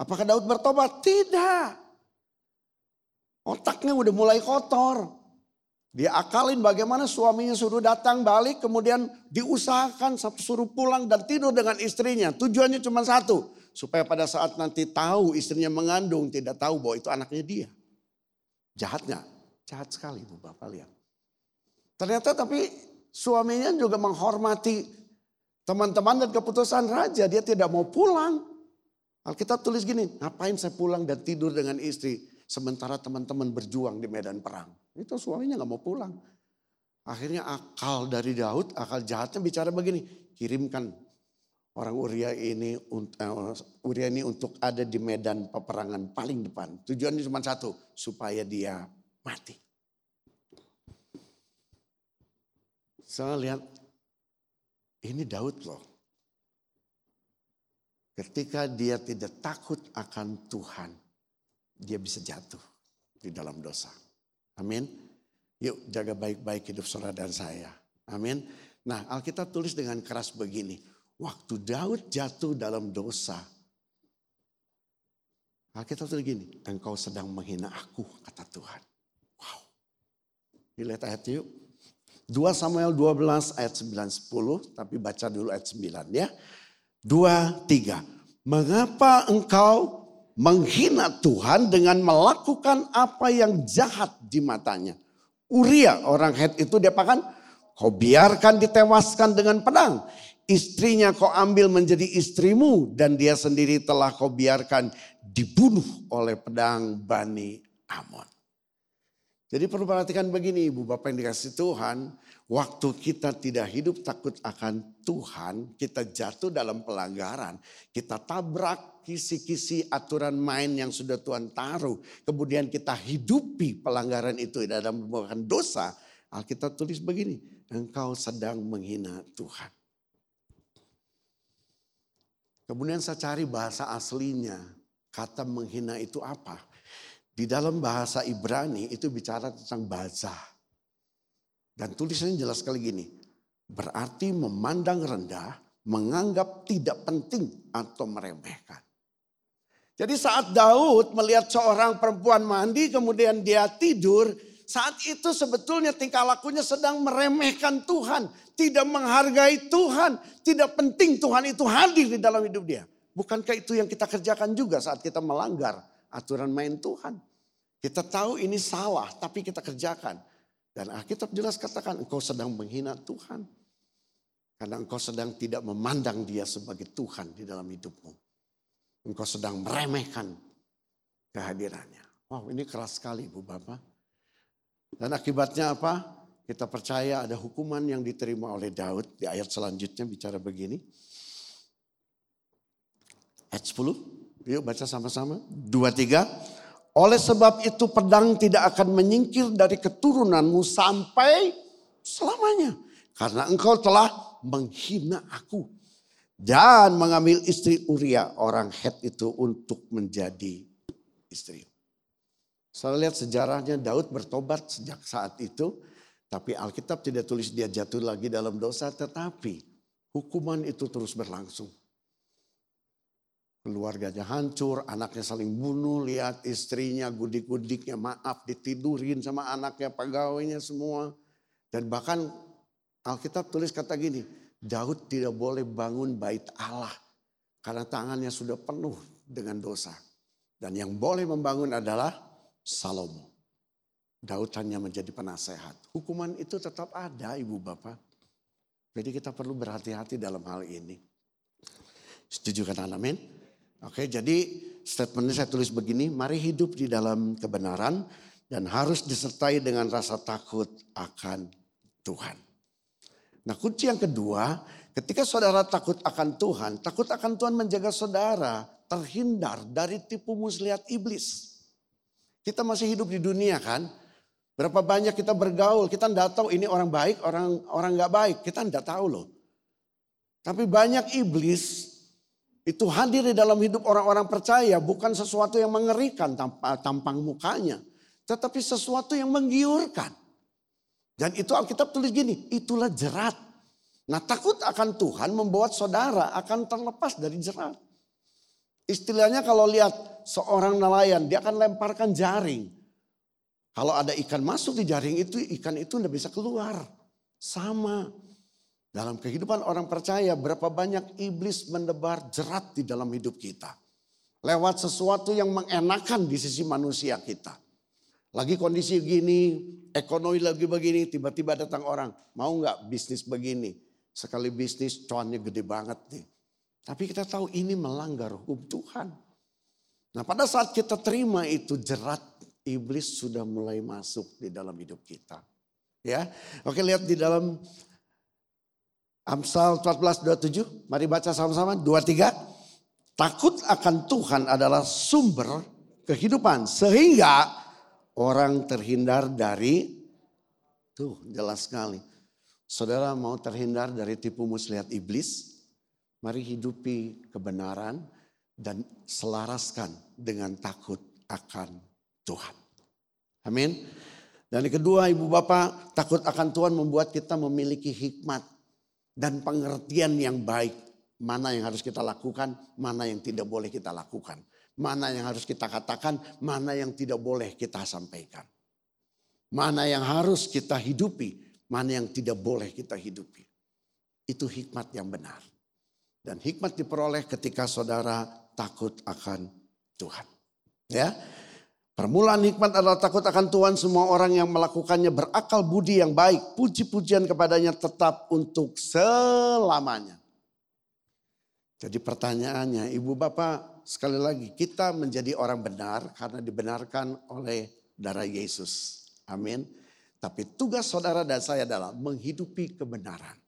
Apakah Daud bertobat? Tidak. Otaknya udah mulai kotor. Dia akalin bagaimana suaminya suruh datang balik kemudian diusahakan suruh pulang dan tidur dengan istrinya. Tujuannya cuma satu. Supaya pada saat nanti tahu istrinya mengandung tidak tahu bahwa itu anaknya dia. Jahatnya, jahat sekali ibu bapak lihat. Ternyata tapi suaminya juga menghormati teman-teman dan keputusan raja. Dia tidak mau pulang. Alkitab tulis gini, ngapain saya pulang dan tidur dengan istri. Sementara teman-teman berjuang di medan perang. Itu suaminya nggak mau pulang. Akhirnya akal dari Daud, akal jahatnya bicara begini. Kirimkan orang Uria ini, uh, Uria ini untuk ada di medan peperangan paling depan. Tujuannya cuma satu, supaya dia mati. Saya lihat ini Daud loh. Ketika dia tidak takut akan Tuhan, dia bisa jatuh di dalam dosa. Amin. Yuk jaga baik-baik hidup saudara dan saya. Amin. Nah Alkitab tulis dengan keras begini. Waktu Daud jatuh dalam dosa. Alkitab tulis begini. Engkau sedang menghina aku kata Tuhan. Wow. Dilihat ayatnya yuk. 2 Samuel 12 ayat 9 10. Tapi baca dulu ayat 9 ya. 2, 3. Mengapa engkau menghina Tuhan dengan melakukan apa yang jahat di matanya. Uria orang Het itu dia pakan, kau biarkan ditewaskan dengan pedang. Istrinya kau ambil menjadi istrimu dan dia sendiri telah kau biarkan dibunuh oleh pedang Bani Amon. Jadi perlu perhatikan begini ibu bapak yang dikasih Tuhan. Waktu kita tidak hidup takut akan Tuhan, kita jatuh dalam pelanggaran, kita tabrak kisi-kisi aturan main yang sudah Tuhan taruh, kemudian kita hidupi pelanggaran itu dalam merupakan dosa, Alkitab tulis begini, engkau sedang menghina Tuhan. Kemudian saya cari bahasa aslinya, kata menghina itu apa? Di dalam bahasa Ibrani itu bicara tentang bazah. Dan tulisannya jelas sekali gini. Berarti memandang rendah, menganggap tidak penting atau meremehkan. Jadi saat Daud melihat seorang perempuan mandi kemudian dia tidur, Saat itu sebetulnya tingkah lakunya sedang meremehkan Tuhan. Tidak menghargai Tuhan. Tidak penting Tuhan itu hadir di dalam hidup dia. Bukankah itu yang kita kerjakan juga saat kita melanggar aturan main Tuhan. Kita tahu ini salah tapi kita kerjakan. Dan Alkitab jelas katakan engkau sedang menghina Tuhan. Karena engkau sedang tidak memandang dia sebagai Tuhan di dalam hidupmu. Engkau sedang meremehkan kehadirannya. Wow ini keras sekali Ibu Bapak. Dan akibatnya apa? Kita percaya ada hukuman yang diterima oleh Daud. Di ayat selanjutnya bicara begini. Ayat 10. Yuk baca sama-sama. Dua, tiga. Oleh sebab itu pedang tidak akan menyingkir dari keturunanmu sampai selamanya. Karena engkau telah menghina aku. Dan mengambil istri Uria orang Het itu untuk menjadi istri. Saya lihat sejarahnya Daud bertobat sejak saat itu. Tapi Alkitab tidak tulis dia jatuh lagi dalam dosa. Tetapi hukuman itu terus berlangsung. Keluarganya hancur, anaknya saling bunuh, lihat istrinya gudik-gudiknya maaf ditidurin sama anaknya, pegawainya semua. Dan bahkan Alkitab tulis kata gini, Daud tidak boleh bangun bait Allah karena tangannya sudah penuh dengan dosa. Dan yang boleh membangun adalah Salomo. Daud hanya menjadi penasehat. Hukuman itu tetap ada ibu bapak. Jadi kita perlu berhati-hati dalam hal ini. Setuju kan amin? Oke jadi statementnya saya tulis begini. Mari hidup di dalam kebenaran dan harus disertai dengan rasa takut akan Tuhan. Nah kunci yang kedua, ketika saudara takut akan Tuhan, takut akan Tuhan menjaga saudara terhindar dari tipu muslihat iblis. Kita masih hidup di dunia kan, berapa banyak kita bergaul, kita tidak tahu ini orang baik, orang orang nggak baik, kita tidak tahu loh. Tapi banyak iblis itu hadir di dalam hidup orang-orang percaya bukan sesuatu yang mengerikan tampang mukanya, tetapi sesuatu yang menggiurkan. Dan itu Alkitab tulis gini, itulah jerat. Nah takut akan Tuhan membuat saudara akan terlepas dari jerat. Istilahnya kalau lihat seorang nelayan, dia akan lemparkan jaring. Kalau ada ikan masuk di jaring itu, ikan itu tidak bisa keluar. Sama. Dalam kehidupan orang percaya, berapa banyak iblis mendebar jerat di dalam hidup kita. Lewat sesuatu yang mengenakan di sisi manusia kita. Lagi kondisi gini, ekonomi lagi begini, tiba-tiba datang orang. Mau nggak bisnis begini? Sekali bisnis cuannya gede banget nih. Tapi kita tahu ini melanggar hukum Tuhan. Nah pada saat kita terima itu jerat iblis sudah mulai masuk di dalam hidup kita. Ya, Oke lihat di dalam Amsal 14:27, mari baca sama-sama. 23. Takut akan Tuhan adalah sumber kehidupan sehingga orang terhindar dari tuh jelas sekali. Saudara mau terhindar dari tipu muslihat iblis? Mari hidupi kebenaran dan selaraskan dengan takut akan Tuhan. Amin. Dan yang kedua ibu bapak takut akan Tuhan membuat kita memiliki hikmat dan pengertian yang baik. Mana yang harus kita lakukan, mana yang tidak boleh kita lakukan. Mana yang harus kita katakan, mana yang tidak boleh kita sampaikan. Mana yang harus kita hidupi, mana yang tidak boleh kita hidupi. Itu hikmat yang benar. Dan hikmat diperoleh ketika saudara takut akan Tuhan. Ya, Permulaan hikmat adalah takut akan Tuhan. Semua orang yang melakukannya berakal budi yang baik. Puji-pujian kepadanya tetap untuk selamanya. Jadi pertanyaannya, ibu bapak sekali lagi kita menjadi orang benar karena dibenarkan oleh darah Yesus. Amin. Tapi tugas saudara dan saya adalah menghidupi kebenaran.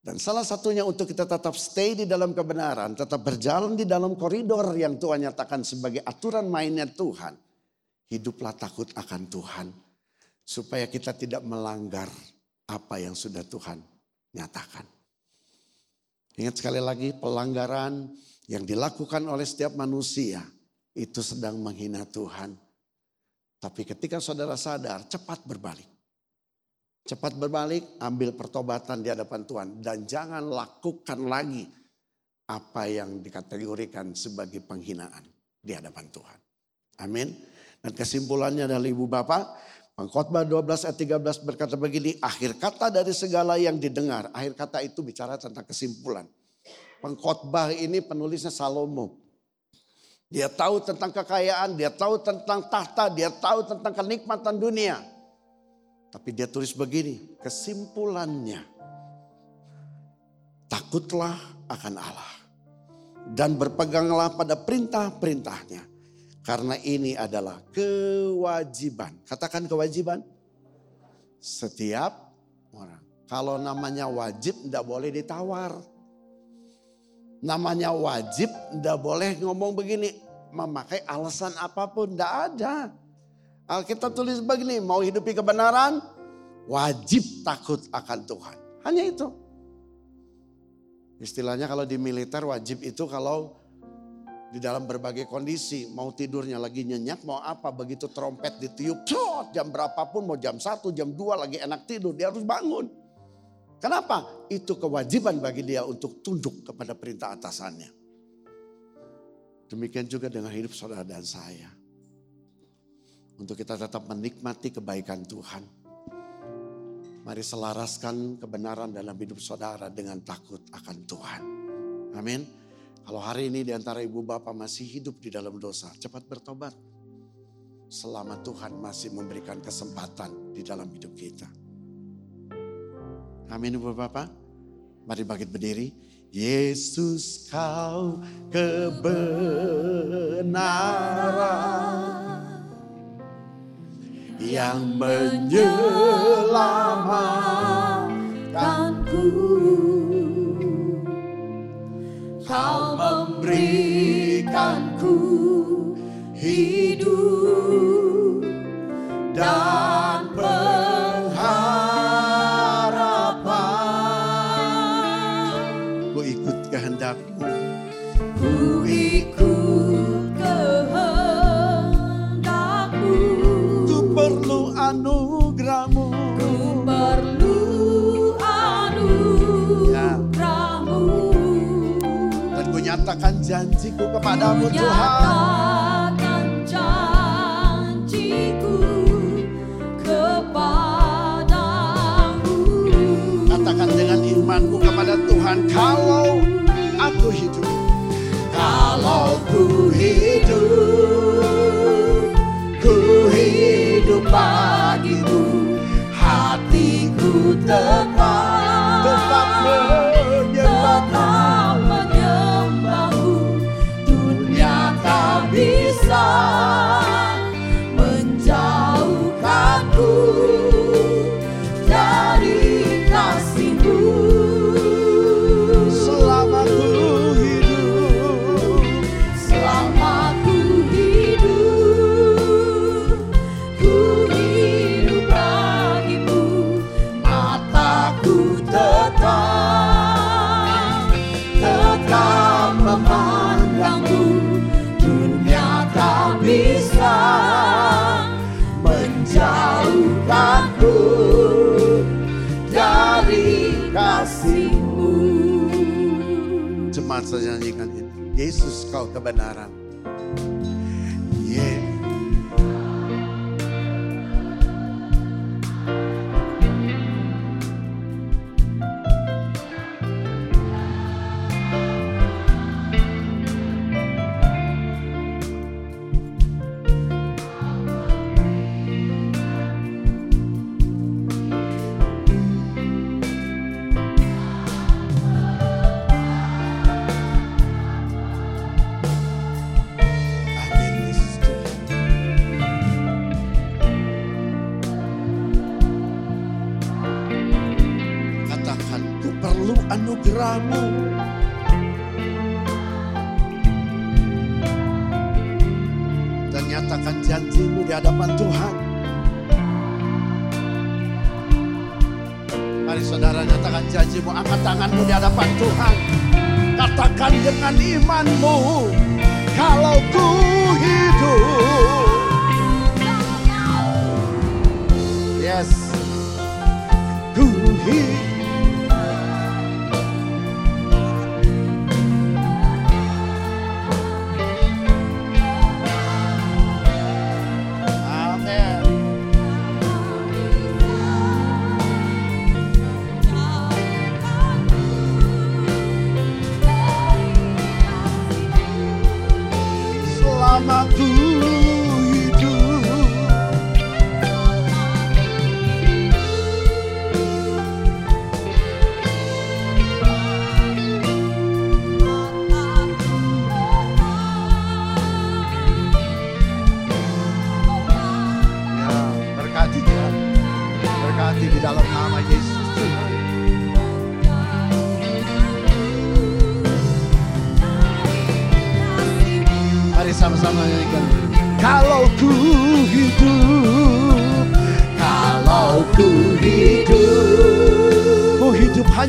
Dan salah satunya untuk kita tetap stay di dalam kebenaran, tetap berjalan di dalam koridor yang Tuhan nyatakan sebagai aturan mainnya Tuhan. Hiduplah takut akan Tuhan. Supaya kita tidak melanggar apa yang sudah Tuhan nyatakan. Ingat sekali lagi pelanggaran yang dilakukan oleh setiap manusia itu sedang menghina Tuhan. Tapi ketika saudara sadar, cepat berbalik. Cepat berbalik, ambil pertobatan di hadapan Tuhan. Dan jangan lakukan lagi apa yang dikategorikan sebagai penghinaan di hadapan Tuhan. Amin. Dan kesimpulannya dari ibu bapak, Pengkhotbah 12 ayat 13 berkata begini, akhir kata dari segala yang didengar. Akhir kata itu bicara tentang kesimpulan. Pengkhotbah ini penulisnya Salomo. Dia tahu tentang kekayaan, dia tahu tentang tahta, dia tahu tentang kenikmatan dunia. Tapi dia tulis begini, kesimpulannya. Takutlah akan Allah. Dan berpeganglah pada perintah-perintahnya. Karena ini adalah kewajiban. Katakan kewajiban. Setiap orang. Kalau namanya wajib tidak boleh ditawar. Namanya wajib tidak boleh ngomong begini. Memakai alasan apa pun. Tidak ada. Alkitab tulis begini. Mau hidupi kebenaran. Wajib takut akan Tuhan. Hanya itu. Istilahnya kalau di militer wajib itu kalau di dalam berbagai kondisi. Mau tidurnya lagi nyenyak, mau apa. Begitu trompet ditiup, cot, jam berapapun, mau jam 1, jam 2 lagi enak tidur. Dia harus bangun. Kenapa? Itu kewajiban bagi dia untuk tunduk kepada perintah atasannya. Demikian juga dengan hidup saudara dan saya. Untuk kita tetap menikmati kebaikan Tuhan. Mari selaraskan kebenaran dalam hidup saudara dengan takut akan Tuhan. Amin. Kalau hari ini di antara ibu bapak masih hidup di dalam dosa, cepat bertobat. Selama Tuhan masih memberikan kesempatan di dalam hidup kita. Amin ibu bapak. Mari bangkit berdiri. Yesus kau kebenaran yang menyelamatkanku. Kau memberikanku hidup dan ku nyatakan janjiku kepadamu Tuhan. Nyatakan janjiku kepadamu. Katakan dengan imanku kepada Tuhan. Kalau aku hidup. Kalau ku hidup. Ku hidup bagimu. Hatiku tetap. Tetap Saya nyanyikan ini. Yesus kau kebenaran.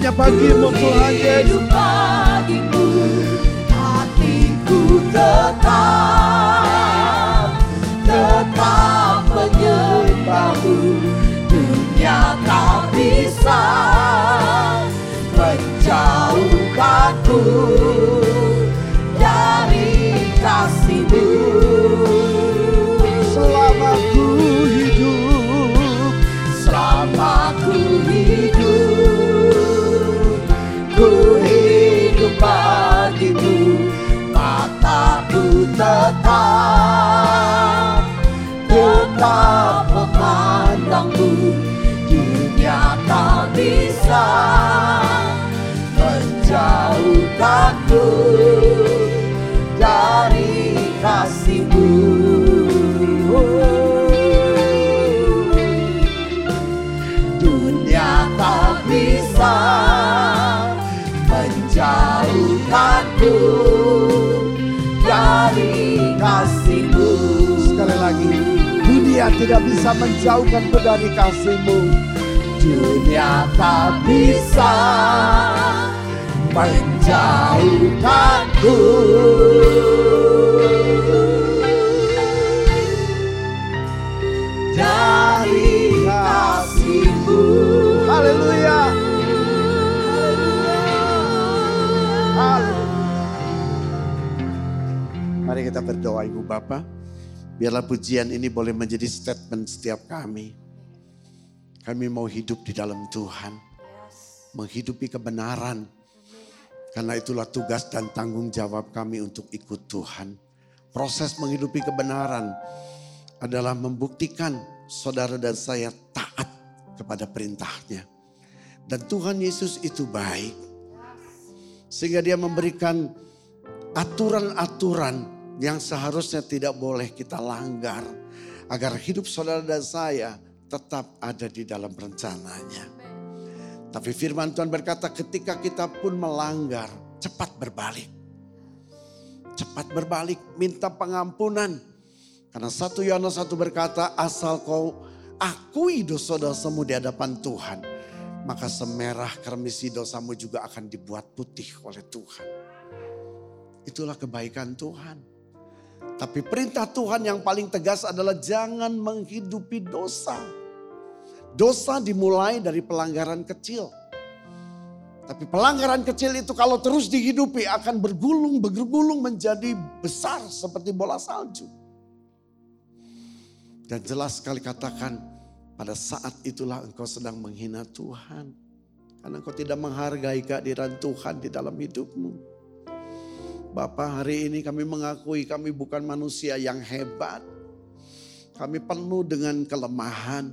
Hanya bagimu Tuhan Yesus. Memandangmu dunia tak bisa menjauhkanku? dari bisa menjauhkanku dari kasihmu. dunia tak bisa menjauhkanku dari kasihmu Haleluya. Mari kita berdoa Ibu Bapak. Biarlah pujian ini boleh menjadi statement setiap kami. Kami mau hidup di dalam Tuhan. Menghidupi kebenaran. Karena itulah tugas dan tanggung jawab kami untuk ikut Tuhan. Proses menghidupi kebenaran adalah membuktikan saudara dan saya taat kepada perintahnya. Dan Tuhan Yesus itu baik. Sehingga dia memberikan aturan-aturan yang seharusnya tidak boleh kita langgar. Agar hidup saudara dan saya tetap ada di dalam rencananya. Tapi firman Tuhan berkata ketika kita pun melanggar, cepat berbalik. Cepat berbalik, minta pengampunan. Karena satu Yohanes satu berkata, asal kau akui dosa-dosamu di hadapan Tuhan. Maka semerah kermisi dosamu juga akan dibuat putih oleh Tuhan. Itulah kebaikan Tuhan. Tapi perintah Tuhan yang paling tegas adalah jangan menghidupi dosa. Dosa dimulai dari pelanggaran kecil. Tapi pelanggaran kecil itu kalau terus dihidupi akan bergulung, bergulung menjadi besar seperti bola salju. Dan jelas sekali katakan pada saat itulah engkau sedang menghina Tuhan. Karena engkau tidak menghargai kehadiran Tuhan di dalam hidupmu. Bapak hari ini kami mengakui kami bukan manusia yang hebat. Kami penuh dengan kelemahan.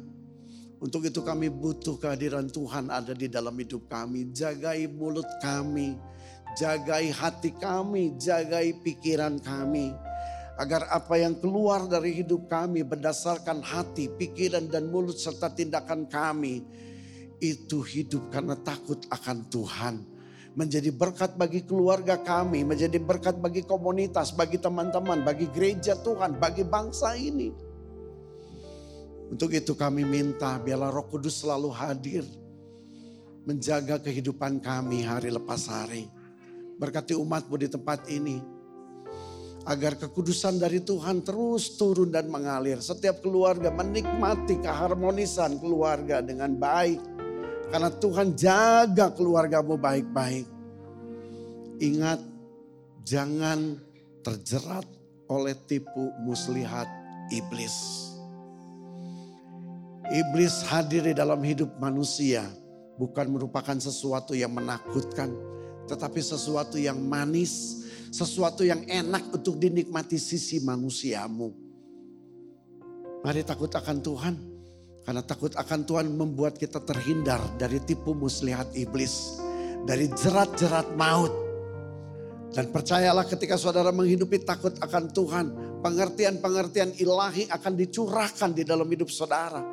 Untuk itu kami butuh kehadiran Tuhan ada di dalam hidup kami. Jagai mulut kami, jagai hati kami, jagai pikiran kami. Agar apa yang keluar dari hidup kami berdasarkan hati, pikiran dan mulut serta tindakan kami. Itu hidup karena takut akan Tuhan. Menjadi berkat bagi keluarga kami, menjadi berkat bagi komunitas, bagi teman-teman, bagi gereja Tuhan, bagi bangsa ini. Untuk itu kami minta biarlah roh kudus selalu hadir. Menjaga kehidupan kami hari lepas hari. Berkati umatmu di tempat ini. Agar kekudusan dari Tuhan terus turun dan mengalir. Setiap keluarga menikmati keharmonisan keluarga dengan baik. Karena Tuhan jaga keluargamu baik-baik. Ingat jangan terjerat oleh tipu muslihat iblis. Iblis hadir di dalam hidup manusia bukan merupakan sesuatu yang menakutkan, tetapi sesuatu yang manis, sesuatu yang enak untuk dinikmati sisi manusiamu. Mari takut akan Tuhan, karena takut akan Tuhan membuat kita terhindar dari tipu muslihat iblis, dari jerat-jerat maut. Dan percayalah ketika saudara menghidupi takut akan Tuhan, pengertian-pengertian ilahi akan dicurahkan di dalam hidup saudara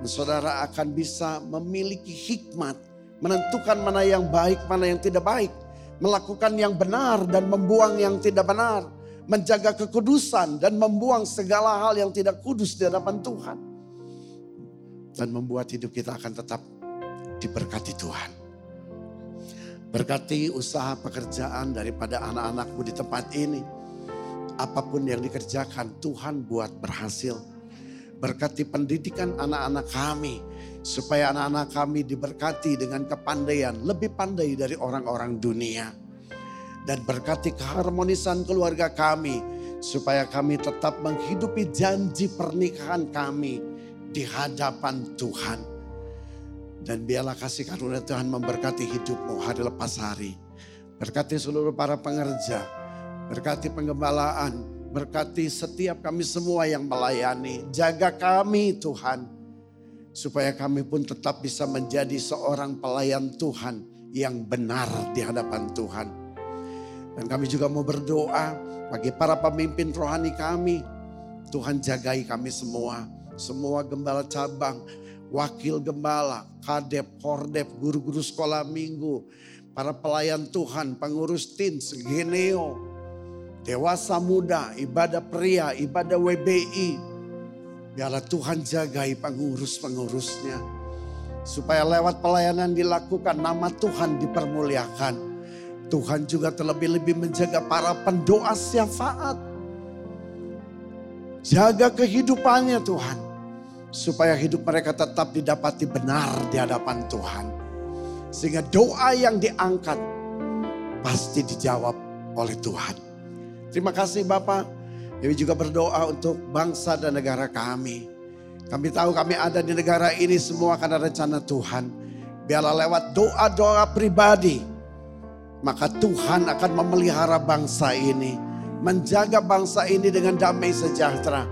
Dan saudara akan bisa memiliki hikmat, menentukan mana yang baik, mana yang tidak baik, melakukan yang benar dan membuang yang tidak benar, menjaga kekudusan dan membuang segala hal yang tidak kudus di hadapan Tuhan. Dan membuat hidup kita akan tetap diberkati Tuhan. Berkati usaha pekerjaan daripada anak-anakmu di tempat ini. Apa pun yang dikerjakan Tuhan buat berhasil. Berkati pendidikan anak-anak kami. Supaya anak-anak kami diberkati dengan kepandaian. Lebih pandai dari orang-orang dunia. Dan berkati keharmonisan keluarga kami. Supaya kami tetap menghidupi janji pernikahan kami di hadapan Tuhan. Dan biarlah kasih karunia Tuhan memberkati hidupmu hari lepas hari. Berkati seluruh para pengerja. Berkati penggembalaan. Berkati setiap kami semua yang melayani. Jaga kami Tuhan. Supaya kami pun tetap bisa menjadi seorang pelayan Tuhan yang benar di hadapan Tuhan. Dan kami juga mau berdoa bagi para pemimpin rohani kami. Tuhan jagai kami semua. Semua gembala cabang, wakil gembala, kadep, kordep, guru-guru sekolah minggu, para pelayan Tuhan, pengurus tin, segeneo, dewasa muda, ibadah pria, ibadah WBI. Biarlah Tuhan jagai pengurus-pengurusnya. Supaya lewat pelayanan dilakukan nama Tuhan dipermuliakan. Tuhan juga terlebih-lebih menjaga para pendoa syafaat. Jaga kehidupannya Tuhan supaya hidup mereka tetap didapati benar di hadapan Tuhan. Sehingga doa yang diangkat pasti dijawab oleh Tuhan. Terima kasih Bapak. Kami juga berdoa untuk bangsa dan negara kami. Kami tahu kami ada di negara ini semua karena rencana Tuhan. Biarlah lewat doa-doa pribadi. Maka Tuhan akan memelihara bangsa ini. Menjaga bangsa ini dengan damai sejahtera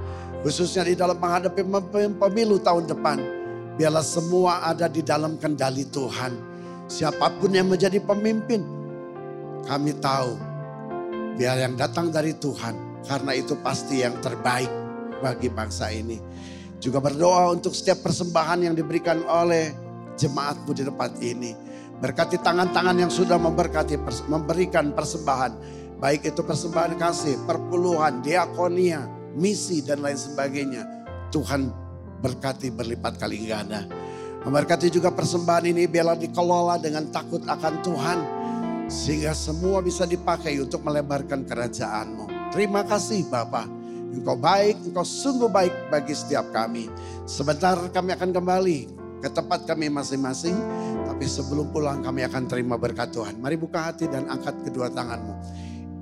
Khususnya di dalam menghadapi pemilu tahun depan. Biarlah semua ada di dalam kendali Tuhan. Siapa pun yang menjadi pemimpin. Kami tahu. Biar yang datang dari Tuhan. Karena itu pasti yang terbaik bagi bangsa ini. Juga berdoa untuk setiap persembahan yang diberikan oleh jemaatmu di tempat ini. Berkati tangan-tangan yang sudah memberkati, memberikan persembahan. Baik itu persembahan kasih, perpuluhan, diakonia, misi dan lain sebagainya. Tuhan berkati berlipat kali ganda. Memberkati juga persembahan ini biarlah dikelola dengan takut akan Tuhan. Sehingga semua bisa dipakai untuk melebarkan kerajaanmu. Terima kasih Bapak. Engkau baik, engkau sungguh baik bagi setiap kami. Sebentar kami akan kembali ke tempat kami masing-masing. Tapi sebelum pulang kami akan terima berkat Tuhan. Mari buka hati dan angkat kedua tanganmu.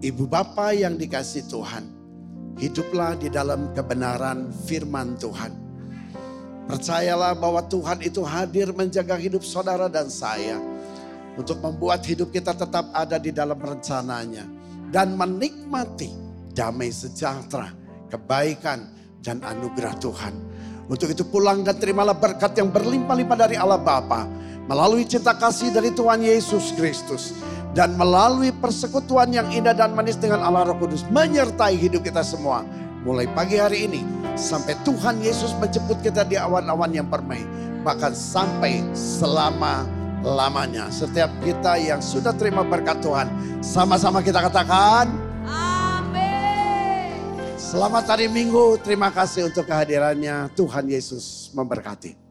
Ibu Bapak yang dikasih Tuhan. Hiduplah di dalam kebenaran firman Tuhan. Percayalah bahwa Tuhan itu hadir menjaga hidup saudara dan saya. Untuk membuat hidup kita tetap ada di dalam rencananya. Dan menikmati damai sejahtera, kebaikan dan anugerah Tuhan. Untuk itu pulang dan terimalah berkat yang berlimpah-limpah dari Allah Bapa melalui cinta kasih dari Tuhan Yesus Kristus dan melalui persekutuan yang indah dan manis dengan Allah Roh Kudus menyertai hidup kita semua mulai pagi hari ini sampai Tuhan Yesus menjemput kita di awan-awan yang permai bahkan sampai selama lamanya setiap kita yang sudah terima berkat Tuhan sama-sama kita katakan Amin. Selamat hari Minggu, terima kasih untuk kehadirannya. Tuhan Yesus memberkati.